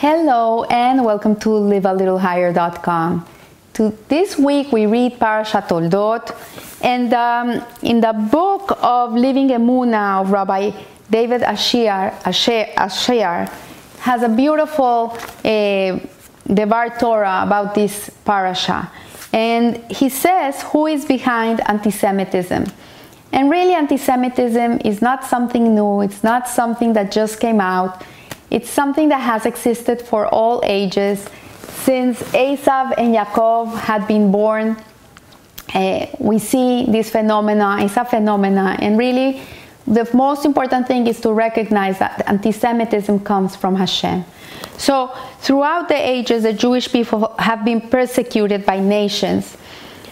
Hello and welcome to livealittlehigher.com. To this week we read Parashat Toldot, and um, in the book of Living Emuna of Rabbi David Ashear, Ashear has a beautiful uh, Devar Torah about this parasha, and he says who is behind anti-Semitism. And really, anti-Semitism is not something new. It's not something that just came out. It's something that has existed for all ages since Esav and Yaakov had been born. Uh, we see this phenomena. It's a phenomena, and really, the most important thing is to recognize that anti-Semitism comes from Hashem. So, throughout the ages, the Jewish people have been persecuted by nations.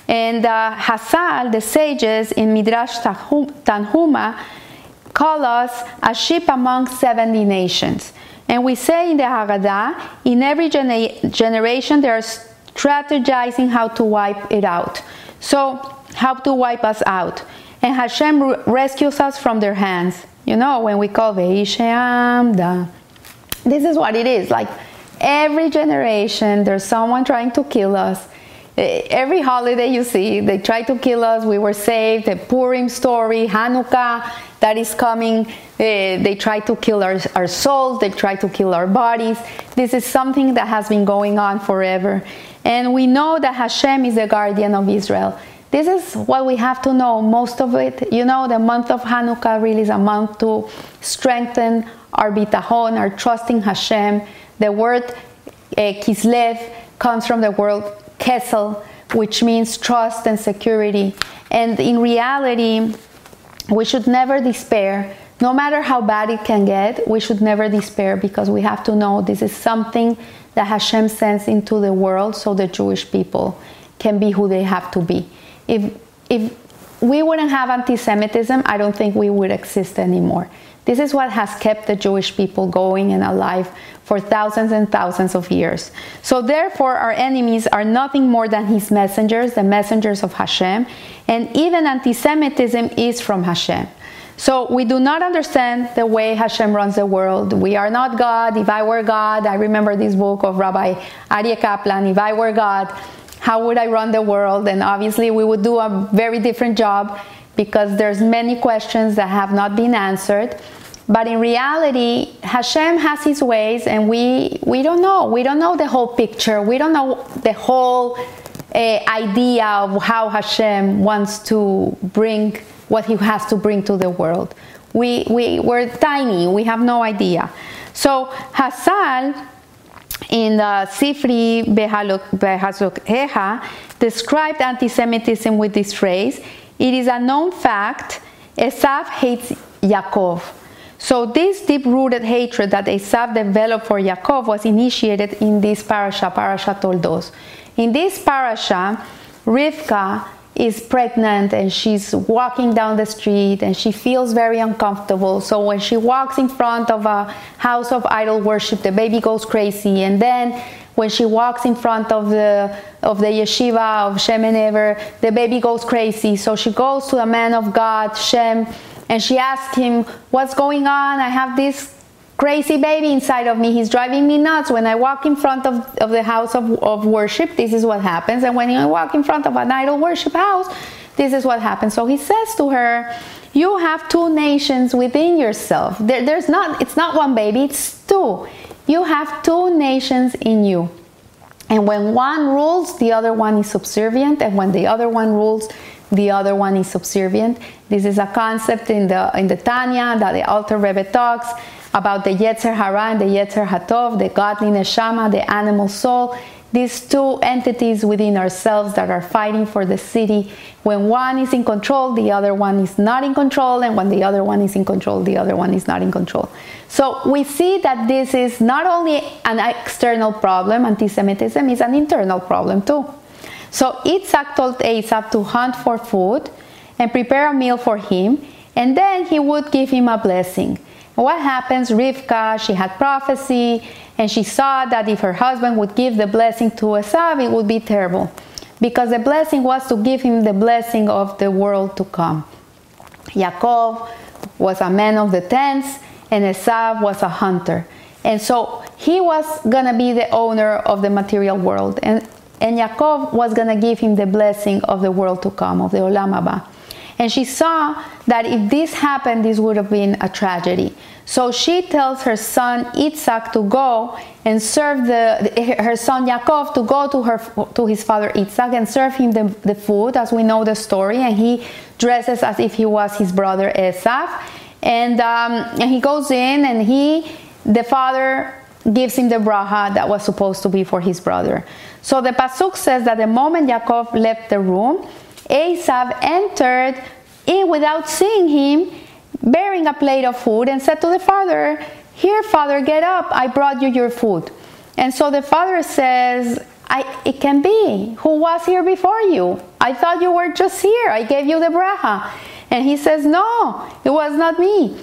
And uh, Chazal, the sages in Midrash Tanhuma, call us a sheep among 70 nations. And we say in the Haggadah, in every generation they are strategizing how to wipe it out. So, how to wipe us out. And Hashem re- rescues us from their hands. You know, when we call Vehi She'amda. This is what it is. Like every generation, there's someone trying to kill us. Every holiday you see, they try to kill us. We were saved. The Purim story, Hanukkah, that is coming. Uh, they try to kill our, our souls, they try to kill our bodies. This is something that has been going on forever. And we know that Hashem is the guardian of Israel. This is what we have to know, most of it. You know, the month of Hanukkah really is a month to strengthen our bitahon, our trust in Hashem. The word uh, kislev comes from the word kesel, which means trust and security. And in reality, we should never despair. No matter how bad it can get, we should never despair because we have to know this is something that Hashem sends into the world so the Jewish people can be who they have to be. If, if we wouldn't have anti Semitism, I don't think we would exist anymore. This is what has kept the Jewish people going and alive for thousands and thousands of years. So, therefore, our enemies are nothing more than his messengers, the messengers of Hashem, and even anti Semitism is from Hashem. So, we do not understand the way Hashem runs the world. We are not God. If I were God, I remember this book of Rabbi Aryeh Kaplan, If I Were God, how would I run the world? And obviously, we would do a very different job because there's many questions that have not been answered. But in reality, Hashem has his ways and we, we don't know. We don't know the whole picture. We don't know the whole uh, idea of how Hashem wants to bring what he has to bring to the world. We, we, we're tiny. We have no idea. So Chazal in the Sifri Beha'alotcha described anti-Semitism with this phrase, it is a known fact, Esav hates Yaakov. So this deep-rooted hatred that Esav developed for Yaakov was initiated in this parasha, Parasha Toldos. In this parasha, Rivka is pregnant and she's walking down the street and she feels very uncomfortable. So when she walks in front of a house of idol worship, the baby goes crazy. And then when she walks in front of the of the yeshiva of Shem and Ever, the baby goes crazy. So she goes to the man of God, Shem, and she asks him, What's going on? I have this crazy baby inside of me. He's driving me nuts. When I walk in front of, of the house of, of worship, this is what happens. And when I walk in front of an idol worship house, this is what happens. So he says to her, You have two nations within yourself. There, there's not, it's not one baby, it's two. You have two nations in you. And when one rules, the other one is subservient. And when the other one rules, the other one is subservient. This is a concept in the in the Tanya that the Alter Rebbe talks about the Yetzer Hara and the Yetzer Hatov, the godly neshama, the animal soul. These two entities within ourselves that are fighting for the city. When one is in control, the other one is not in control, and when the other one is in control, the other one is not in control. So we see that this is not only an external problem, anti Semitism is an internal problem too. So Yitzhak told Esav to hunt for food and prepare a meal for him, and then he would give him a blessing. What happens? Rivka, she had prophecy, and she saw that if her husband would give the blessing to Esav, it would be terrible. Because the blessing was to give him the blessing of the world to come. Yaakov was a man of the tents, and Esav was a hunter. And so he was gonna be the owner of the material world, and and Yaakov was gonna give him the blessing of the world to come, of the Olam Haba. And she saw that if this happened, this would have been a tragedy. So she tells her son Isaac to go and serve the her son Yaakov to go to her to his father Isaac and serve him the, the food, as we know the story. And he dresses as if he was his brother Esau, and um, and he goes in and he the father gives him the bracha that was supposed to be for his brother. So the pasuk says that the moment Yaakov left the room, Esau entered in without seeing him, bearing a plate of food, and said to the father, Here, father, get up, I brought you your food. And so the father says, it can be. Who was here before you? I thought you were just here. I gave you the bracha. And he says, No, it was not me.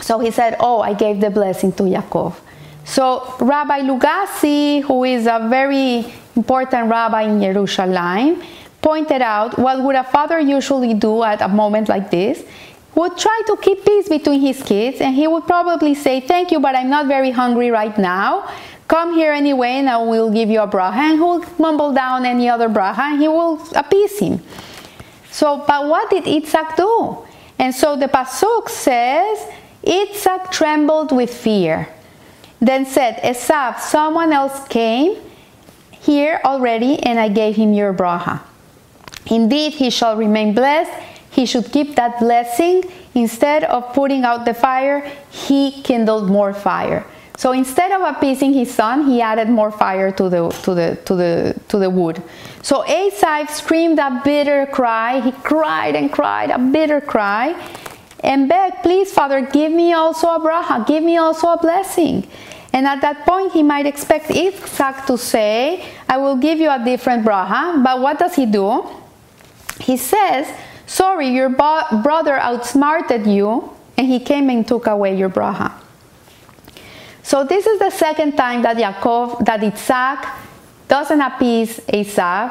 So he said, Oh, I gave the blessing to Yaakov. So Rabbi Lugassi, who is a very important rabbi in Jerusalem, pointed out what would a father usually do at a moment like this would try to keep peace between his kids and he would probably say thank you but i'm not very hungry right now. Come here anyway and i will give you a bracha. And he'll mumble down any other bracha and he will appease him. So but what did Isaac do? And so the pasuk says Isaac trembled with fear. Then said Esav someone else came here already and i gave him your bracha Indeed, he shall remain blessed. He should keep that blessing. Instead of putting out the fire, he kindled more fire. So instead of appeasing his son, he added more fire to the, to the, to the, to the wood. So Esav screamed a bitter cry. He cried and cried, a bitter cry, and begged, Please, Father, give me also a bracha, give me also a blessing. And at that point, he might expect Isaac to say, I will give you a different bracha. But what does he do? He says, Sorry, your brother outsmarted you, and he came and took away your bracha. So this is the second time that Yaakov, that Isaac doesn't appease Esau,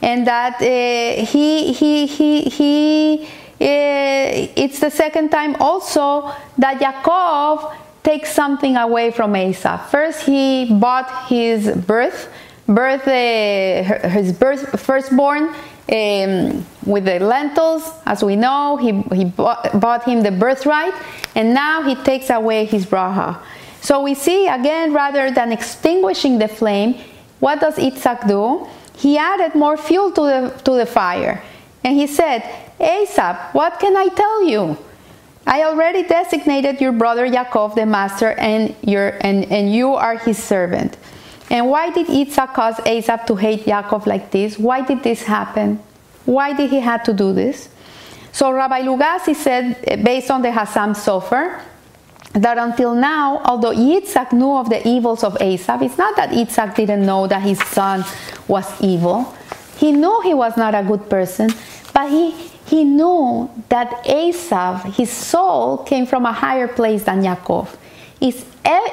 and that uh, he he he he. Uh, it's the second time also that Yaakov takes something away from Esau. First, he bought his birth, birth, uh, his birth, firstborn, um, with the lentils, as we know, he, he bought, bought, him the birthright, and now he takes away his bracha. So we see again, rather than extinguishing the flame, what does Isaac do? He added more fuel to the, to the fire. And he said, Esav, what can I tell you? I already designated your brother Yaakov the master, and, your, and, and you are his servant. And why did Isaac cause Esau to hate Yaakov like this? Why did this happen? Why did he have to do this? So Rabbi Lugassi said, eh, based on the Chasam Sofer, that until now, although Yitzhak knew of the evils of Esau, it's not that Yitzhak didn't know that his son was evil. He knew he was not a good person, but he, he knew that Esau, his soul, came from a higher place than Yaakov is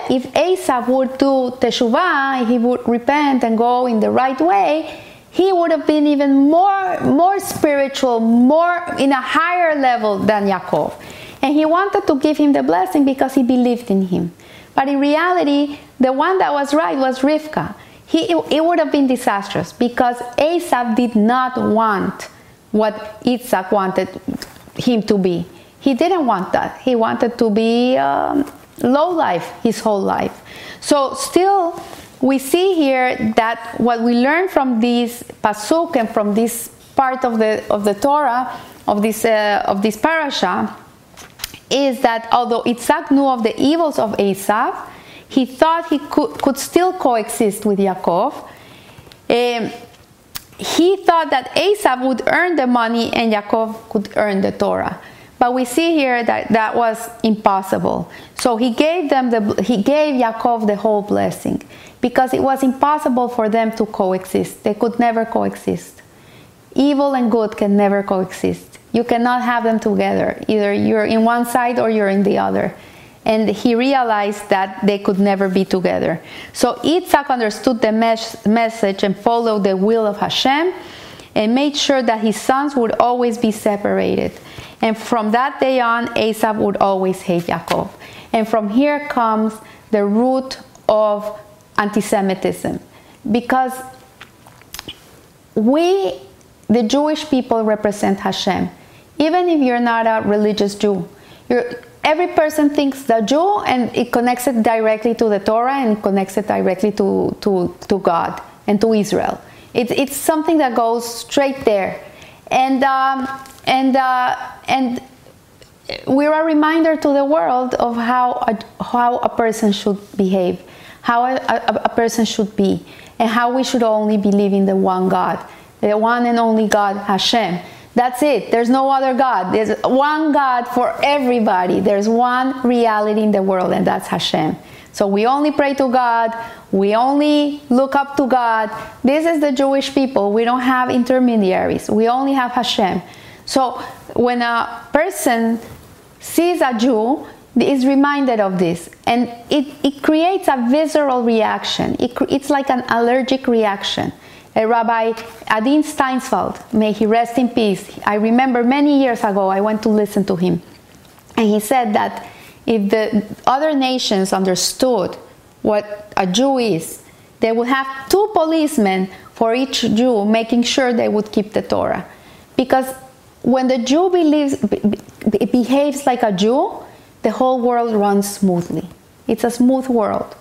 if Esau would do teshuvah, he would repent and go in the right way, he would have been even more, more spiritual, more in a higher level than Yaakov. And he wanted to give him the blessing because he believed in him. But in reality, the one that was right was Rivka. He, it would have been disastrous because Esau did not want what Isaac wanted him to be. He didn't want that. He wanted to be um, low life his whole life. So still we see here that what we learn from this pasuk and from this part of the of the Torah of this uh, of this parasha is that although Isaac knew of the evils of Esau, he thought he could, could still coexist with Yaakov. Um, he thought that Esau would earn the money and Yaakov could earn the Torah. But we see here that that was impossible. So he gave them the he gave Yaakov the whole blessing because it was impossible for them to coexist. They could never coexist. Evil and good can never coexist. You cannot have them together. Either you're in one side or you're in the other. And he realized that they could never be together. So Isaac understood the mes- message and followed the will of Hashem and made sure that his sons would always be separated. And from that day on, Esau would always hate Yaakov. And from here comes the root of anti Semitism because we, the Jewish people, represent Hashem. Even if you're not a religious Jew, every person thinks the Jew and it connects it directly to the Torah and connects it directly to, to, to God and to Israel. It's, it's something that goes straight there. And, um, and, uh, and we're a reminder to the world of how a, how a person should behave, how a, a, a person should be, and how we should only believe in the one God, the one and only God, Hashem. That's it. There's no other God. There's one God for everybody. There's one reality in the world, and that's Hashem. So we only pray to God. We only look up to God. This is the Jewish people. We don't have intermediaries. We only have Hashem. So when a person sees a Jew, is reminded of this and it, it creates a visceral reaction. It, it's like an allergic reaction. A Rabbi Adin Steinsaltz, may he rest in peace. I remember many years ago I went to listen to him and he said that if the other nations understood what a Jew is, they would have two policemen for each Jew making sure they would keep the Torah. Because when the Jew believes, behaves like a Jew, the whole world runs smoothly. It's a smooth world.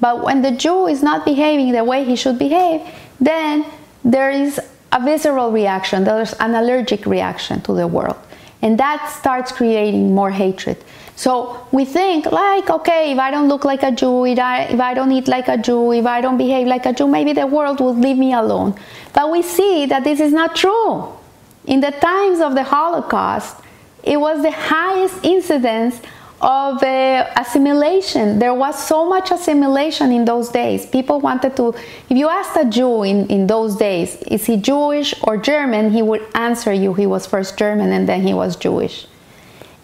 But when the Jew is not behaving the way he should behave, then there is a visceral reaction, there's an allergic reaction to the world. And that starts creating more hatred. So we think, like, okay, if I don't look like a Jew, if I, if I don't eat like a Jew, if I don't behave like a Jew, maybe the world will leave me alone. But we see that this is not true. In the times of the Holocaust, it was the highest incidence of uh, assimilation. There was so much assimilation in those days. People wanted to, if you asked a Jew in, in those days, is he Jewish or German, he would answer you he was first German and then he was Jewish.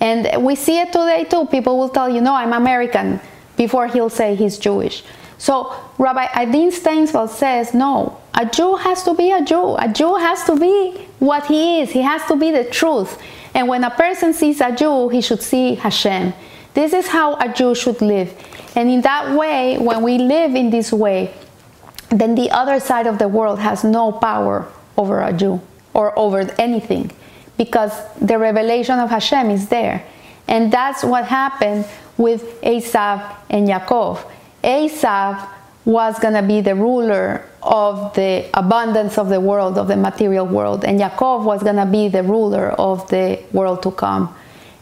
And we see it today too. People will tell you, no, I'm American, before he'll say he's Jewish. So Rabbi Adin Steinsaltz says, no, a Jew has to be a Jew. A Jew has to be what he is. He has to be the truth. And when a person sees a Jew, he should see Hashem. This is how a Jew should live. And in that way, when we live in this way, then the other side of the world has no power over a Jew or over anything because the revelation of Hashem is there. And that's what happened with Esav and Yaakov. Esav was going to be the ruler of the abundance of the world, of the material world, and Yaakov was going to be the ruler of the world to come.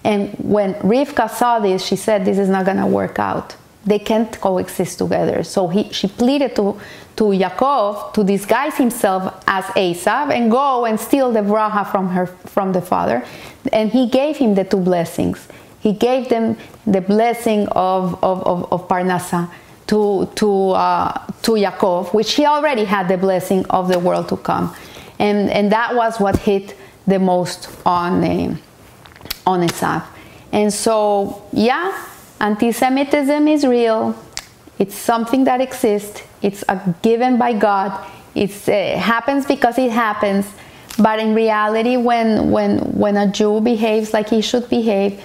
And when Rivka saw this, she said, This is not going to work out. They can't coexist together. So he, she pleaded to, to Yaakov to disguise himself as Esav and go and steal the bracha from, her, from the father. And he gave him the two blessings. He gave them the blessing of, of, of, of Parnasa to, to, uh, to Yaakov, which he already had the blessing of the world to come. And, and that was what hit the most on, uh, on Esav. And so, yeah, anti Semitism is real. It's something that exists. It's a given by God. It uh, happens because it happens. But in reality, when, when, when a Jew behaves like he should behave,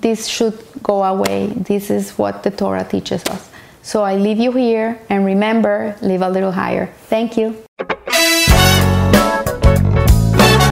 this should go away. This is what the Torah teaches us. So I leave you here and remember, live a little higher. Thank you.